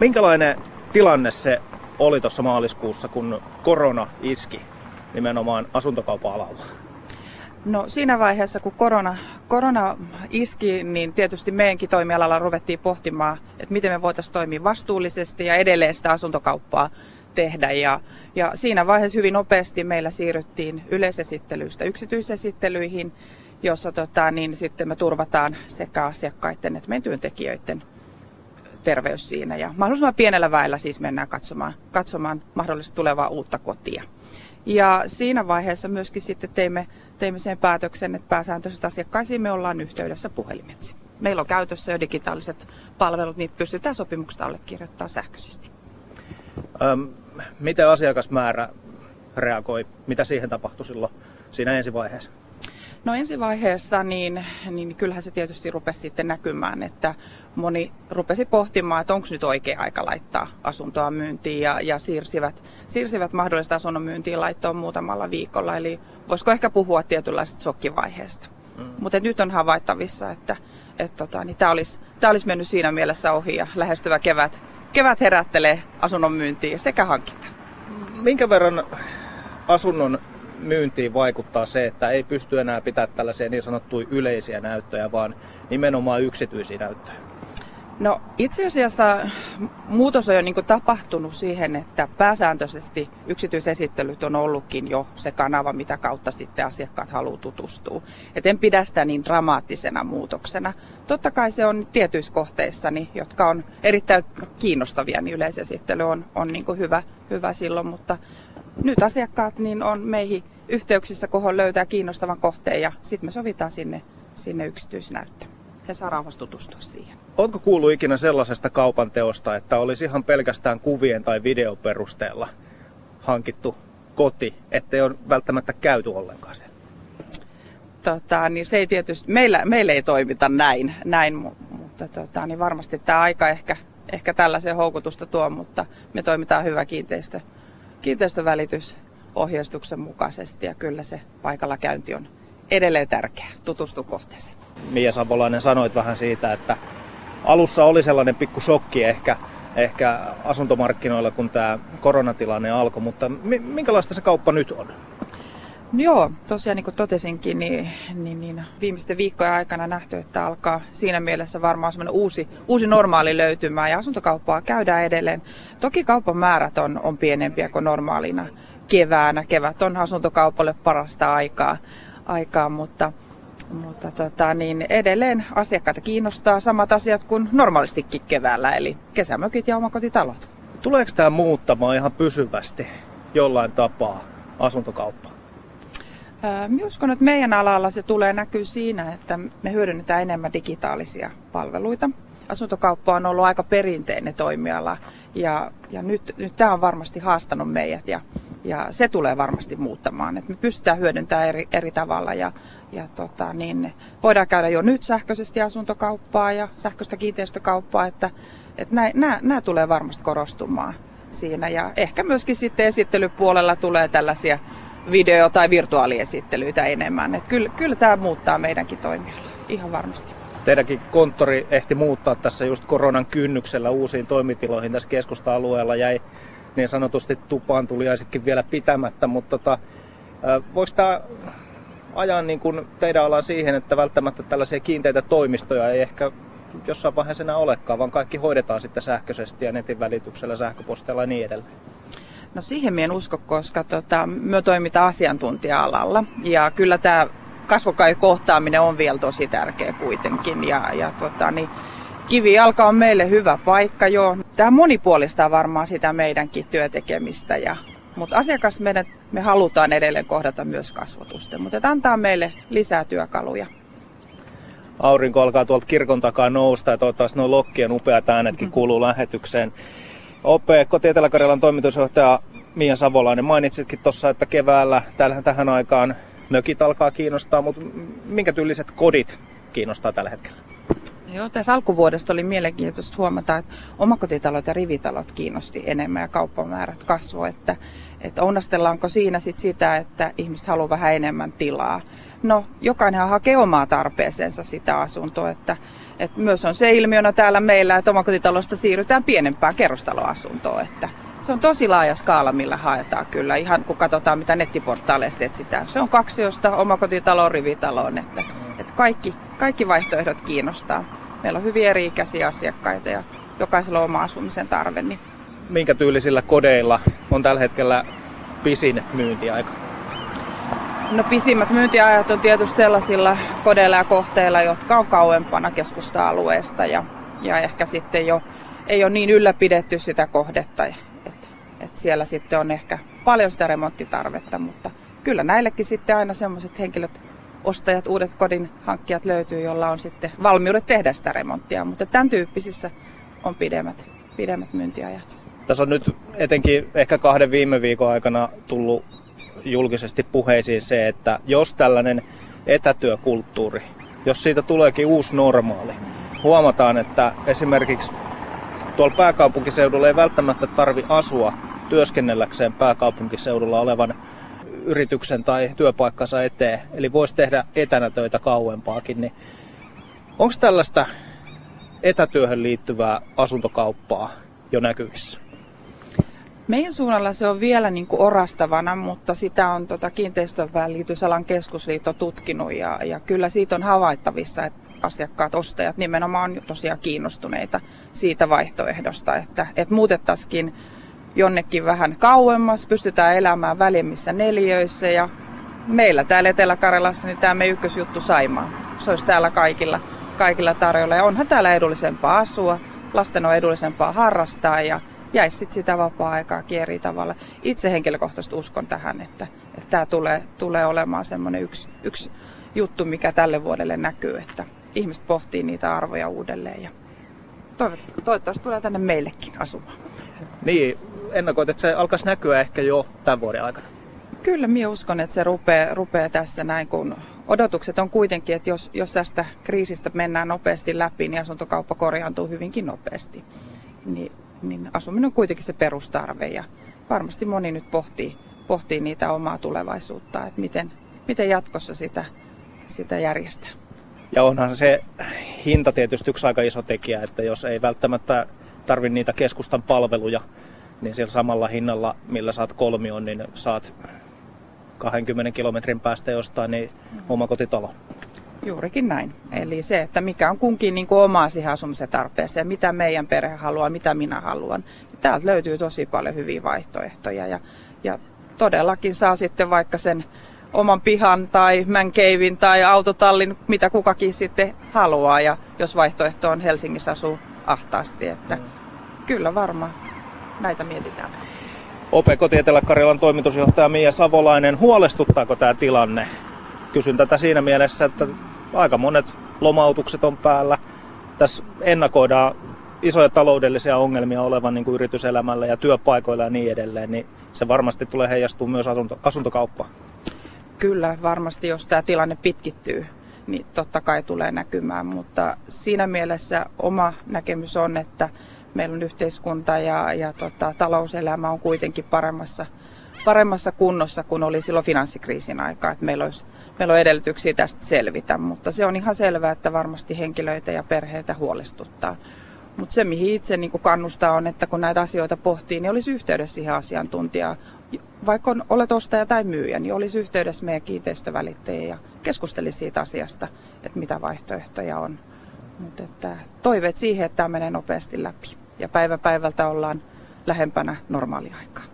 Minkälainen tilanne se oli tuossa maaliskuussa, kun korona iski nimenomaan asuntokaupan alalla? No siinä vaiheessa, kun korona, korona iski, niin tietysti meidänkin toimialalla ruvettiin pohtimaan, että miten me voitaisiin toimia vastuullisesti ja edelleen sitä asuntokauppaa tehdä. Ja, ja siinä vaiheessa hyvin nopeasti meillä siirryttiin yleisesittelyistä yksityisesittelyihin, jossa tota, niin sitten me turvataan sekä asiakkaiden että meidän työntekijöiden terveys siinä. Ja mahdollisimman pienellä väellä siis mennään katsomaan, katsomaan mahdollisesti tulevaa uutta kotia. Ja siinä vaiheessa myöskin sitten teimme, teimme sen päätöksen, että pääsääntöisesti asiakkaisiin me ollaan yhteydessä puhelimetsi. Meillä on käytössä jo digitaaliset palvelut, niin pystytään sopimukset allekirjoittamaan sähköisesti. Öm, miten asiakasmäärä reagoi? Mitä siihen tapahtui silloin siinä ensivaiheessa? No ensivaiheessa niin, niin kyllähän se tietysti rupesi sitten näkymään, että moni rupesi pohtimaan, että onko nyt oikea aika laittaa asuntoa myyntiin ja, ja siirsivät, siirsivät mahdollista asunnon myyntiin laittoon muutamalla viikolla. Eli voisiko ehkä puhua tietynlaisesta sokkivaiheesta. Mm. Mutta nyt on havaittavissa, että et tota, niin tämä olisi, olisi mennyt siinä mielessä ohi ja lähestyvä kevät, kevät herättelee asunnon myyntiin sekä hankinta. Minkä verran asunnon myyntiin vaikuttaa se, että ei pysty enää pitämään tällaisia niin sanottuja yleisiä näyttöjä, vaan nimenomaan yksityisiä näyttöjä? No itse asiassa muutos on jo niin tapahtunut siihen, että pääsääntöisesti yksityisesittelyt on ollutkin jo se kanava, mitä kautta sitten asiakkaat haluaa tutustua. Et en pidä sitä niin dramaattisena muutoksena. Totta kai se on tietyissä kohteissa, jotka on erittäin kiinnostavia, niin yleisesittely on, on niin hyvä, hyvä silloin, mutta nyt asiakkaat niin on meihin yhteyksissä, kohon löytää kiinnostavan kohteen ja sitten me sovitaan sinne, sinne yksityisnäyttöön. He saa rauhassa tutustua siihen. Onko kuullut ikinä sellaisesta kaupan teosta, että olisi ihan pelkästään kuvien tai videon perusteella hankittu koti, ettei ole välttämättä käyty ollenkaan sen? Tota, niin se ei tietysti, meillä, meillä ei toimita näin, näin mutta tota, niin varmasti tämä aika ehkä, ehkä tällaisen houkutusta tuo, mutta me toimitaan hyvä kiinteistö, kiinteistövälitys ohjeistuksen mukaisesti ja kyllä se paikalla käynti on edelleen tärkeä. Tutustu kohteeseen. Mia Savolainen sanoit vähän siitä, että alussa oli sellainen pikku shokki ehkä, ehkä asuntomarkkinoilla, kun tämä koronatilanne alkoi, mutta minkälaista se kauppa nyt on? Joo, tosiaan niin kuin totesinkin, niin, niin, niin viimeisten viikkojen aikana nähty, että alkaa siinä mielessä varmaan semmoinen uusi, uusi normaali löytymään ja asuntokauppaa käydään edelleen. Toki kaupan määrät on, on pienempiä kuin normaalina keväänä. Kevät on asuntokaupalle parasta aikaa, aikaa mutta, mutta tota, niin edelleen asiakkaita kiinnostaa samat asiat kuin normaalistikin keväällä, eli kesämökit ja omakotitalot. Tuleeko tämä muuttamaan ihan pysyvästi jollain tapaa asuntokauppaa? Minä uskon, että meidän alalla se tulee näkyä siinä, että me hyödynnetään enemmän digitaalisia palveluita. Asuntokauppa on ollut aika perinteinen toimiala ja, ja nyt, nyt tämä on varmasti haastanut meidät ja, ja se tulee varmasti muuttamaan. että me pystytään hyödyntämään eri, eri tavalla ja, ja tota, niin voidaan käydä jo nyt sähköisesti asuntokauppaa ja sähköistä kiinteistökauppaa, että, että nämä tulee varmasti korostumaan siinä. Ja ehkä myöskin sitten esittelypuolella tulee tällaisia video- tai virtuaaliesittelyitä enemmän. Että kyllä, kyllä tämä muuttaa meidänkin toimialaa, ihan varmasti. Teidänkin konttori ehti muuttaa tässä just koronan kynnyksellä uusiin toimitiloihin tässä keskusta-alueella. Jäi niin sanotusti tupaan tuliaisitkin vielä pitämättä, mutta tota, voiko tämä ajaa niin kuin teidän alan siihen, että välttämättä tällaisia kiinteitä toimistoja ei ehkä jossain vaiheessa enää olekaan, vaan kaikki hoidetaan sitten sähköisesti ja netin välityksellä, sähköposteilla ja niin edelleen? No siihen en usko, koska tota, me toimitaan asiantuntija-alalla ja kyllä tämä kasvokkain kohtaaminen on vielä tosi tärkeä kuitenkin. Ja, ja tota, niin, Kivijalka on meille hyvä paikka jo. Tämä monipuolistaa varmaan sitä meidänkin työtekemistä, ja, mutta asiakas meidän, me halutaan edelleen kohdata myös kasvotusten, mutta antaa meille lisää työkaluja. Aurinko alkaa tuolta kirkon takaa nousta ja toivottavasti nuo lokkien upeat äänetkin mm-hmm. kuuluu lähetykseen. Ope, koti Etelä-Karjalan toimitusjohtaja Mia Savolainen, mainitsitkin tuossa, että keväällä tähän, tähän aikaan mökit alkaa kiinnostaa, mutta minkä tyyliset kodit kiinnostaa tällä hetkellä? Joo, tässä alkuvuodesta oli mielenkiintoista huomata, että omakotitalot ja rivitalot kiinnosti enemmän ja kauppamäärät kasvoi, että, että onnastellaanko siinä sit sitä, että ihmiset haluaa vähän enemmän tilaa. no jokainen hakee omaa tarpeeseensa sitä asuntoa, että, että myös on se ilmiönä täällä meillä, että omakotitalosta siirrytään pienempään kerrostaloasuntoon, että se on tosi laaja skaala, millä haetaan kyllä, ihan kun katsotaan mitä nettiportaaleista etsitään. Se on kaksiosta omakotitaloon, rivitaloon, että, että kaikki, kaikki vaihtoehdot kiinnostaa. Meillä on hyvin eri-ikäisiä asiakkaita ja jokaisella on oma asumisen tarve. Niin... Minkä tyylisillä kodeilla on tällä hetkellä pisin myyntiaika? No pisimmät myyntiajat on tietysti sellaisilla kodeilla ja kohteilla, jotka on kauempana keskusta-alueesta ja, ja ehkä sitten jo ei ole niin ylläpidetty sitä kohdetta, siellä sitten on ehkä paljon sitä remonttitarvetta, mutta kyllä näillekin sitten aina sellaiset henkilöt, ostajat, uudet kodin hankkijat löytyy, jolla on sitten valmiudet tehdä sitä remonttia, mutta tämän tyyppisissä on pidemmät, pidemmät myyntiajat. Tässä on nyt etenkin ehkä kahden viime viikon aikana tullut julkisesti puheisiin se, että jos tällainen etätyökulttuuri, jos siitä tuleekin uusi normaali, huomataan, että esimerkiksi tuolla pääkaupunkiseudulla ei välttämättä tarvi asua työskennelläkseen pääkaupunkiseudulla olevan yrityksen tai työpaikkansa eteen, eli voisi tehdä etänä töitä kauempaakin, niin onko tällaista etätyöhön liittyvää asuntokauppaa jo näkyvissä? Meidän suunnalla se on vielä niin kuin orastavana, mutta sitä on tota kiinteistön välitysalan keskusliitto tutkinut ja, ja kyllä siitä on havaittavissa, että asiakkaat, ostajat nimenomaan on tosiaan kiinnostuneita siitä vaihtoehdosta, että, että muutettaisiin jonnekin vähän kauemmas, pystytään elämään väljemmissä neliöissä ja meillä täällä Etelä-Karjalassa niin tämä meidän ykkösjuttu Saimaa. Se olisi täällä kaikilla, kaikilla tarjolla ja onhan täällä edullisempaa asua, lasten on edullisempaa harrastaa ja jäisi sit sitä vapaa-aikaa eri tavalla. Itse henkilökohtaisesti uskon tähän, että, että tämä tulee, tulee olemaan semmoinen yksi, yksi juttu, mikä tälle vuodelle näkyy, että ihmiset pohtii niitä arvoja uudelleen ja toivottavasti tulee tänne meillekin asumaan. Niin, ennakoit, että se alkaisi näkyä ehkä jo tämän vuoden aikana? Kyllä, minä uskon, että se rupeaa, rupeaa tässä näin, kun odotukset on kuitenkin, että jos, jos tästä kriisistä mennään nopeasti läpi, niin asuntokauppa korjaantuu hyvinkin nopeasti. Niin, niin asuminen on kuitenkin se perustarve ja varmasti moni nyt pohtii, pohtii niitä omaa tulevaisuutta, että miten, miten jatkossa sitä, sitä järjestää. Ja onhan se hinta tietysti yksi aika iso tekijä, että jos ei välttämättä tarvi niitä keskustan palveluja, niin sillä samalla hinnalla, millä saat kolmion, niin saat 20 kilometrin päästä jostain niin omakotitalo. Juurikin näin. Eli se, että mikä on kunkin niin kuin omaa siihen asumisen tarpeeseen, mitä meidän perhe haluaa, mitä minä haluan. Täältä löytyy tosi paljon hyviä vaihtoehtoja ja, ja todellakin saa sitten vaikka sen oman pihan tai mänkeivin tai autotallin, mitä kukakin sitten haluaa. Ja jos vaihtoehto on Helsingissä asuu ahtaasti, että mm. kyllä varmaan näitä mietitään. OP Kotietelä-Karjalan toimitusjohtaja Mia Savolainen, huolestuttaako tämä tilanne? Kysyn tätä siinä mielessä, että aika monet lomautukset on päällä. Tässä ennakoidaan isoja taloudellisia ongelmia olevan niin kuin yrityselämällä ja työpaikoilla ja niin edelleen, niin se varmasti tulee heijastumaan myös asunto, asuntokauppaan. Kyllä, varmasti jos tämä tilanne pitkittyy, niin totta kai tulee näkymään, mutta siinä mielessä oma näkemys on, että meillä on yhteiskunta ja, ja tota, talouselämä on kuitenkin paremmassa, paremmassa kunnossa kuin oli silloin finanssikriisin aikaa, että meillä, olisi, meillä on edellytyksiä tästä selvitä, mutta se on ihan selvää, että varmasti henkilöitä ja perheitä huolestuttaa. Mutta se, mihin itse niin kannustaa on, että kun näitä asioita pohtii, niin olisi yhteydessä siihen asiantuntijaan. Vaikka on, olet ostaja tai myyjä, niin olisi yhteydessä meidän kiinteistövälittäjiä ja keskustelisi siitä asiasta, että mitä vaihtoehtoja on. Mutta toiveet siihen, että tämä menee nopeasti läpi ja päivä päivältä ollaan lähempänä normaaliaikaa.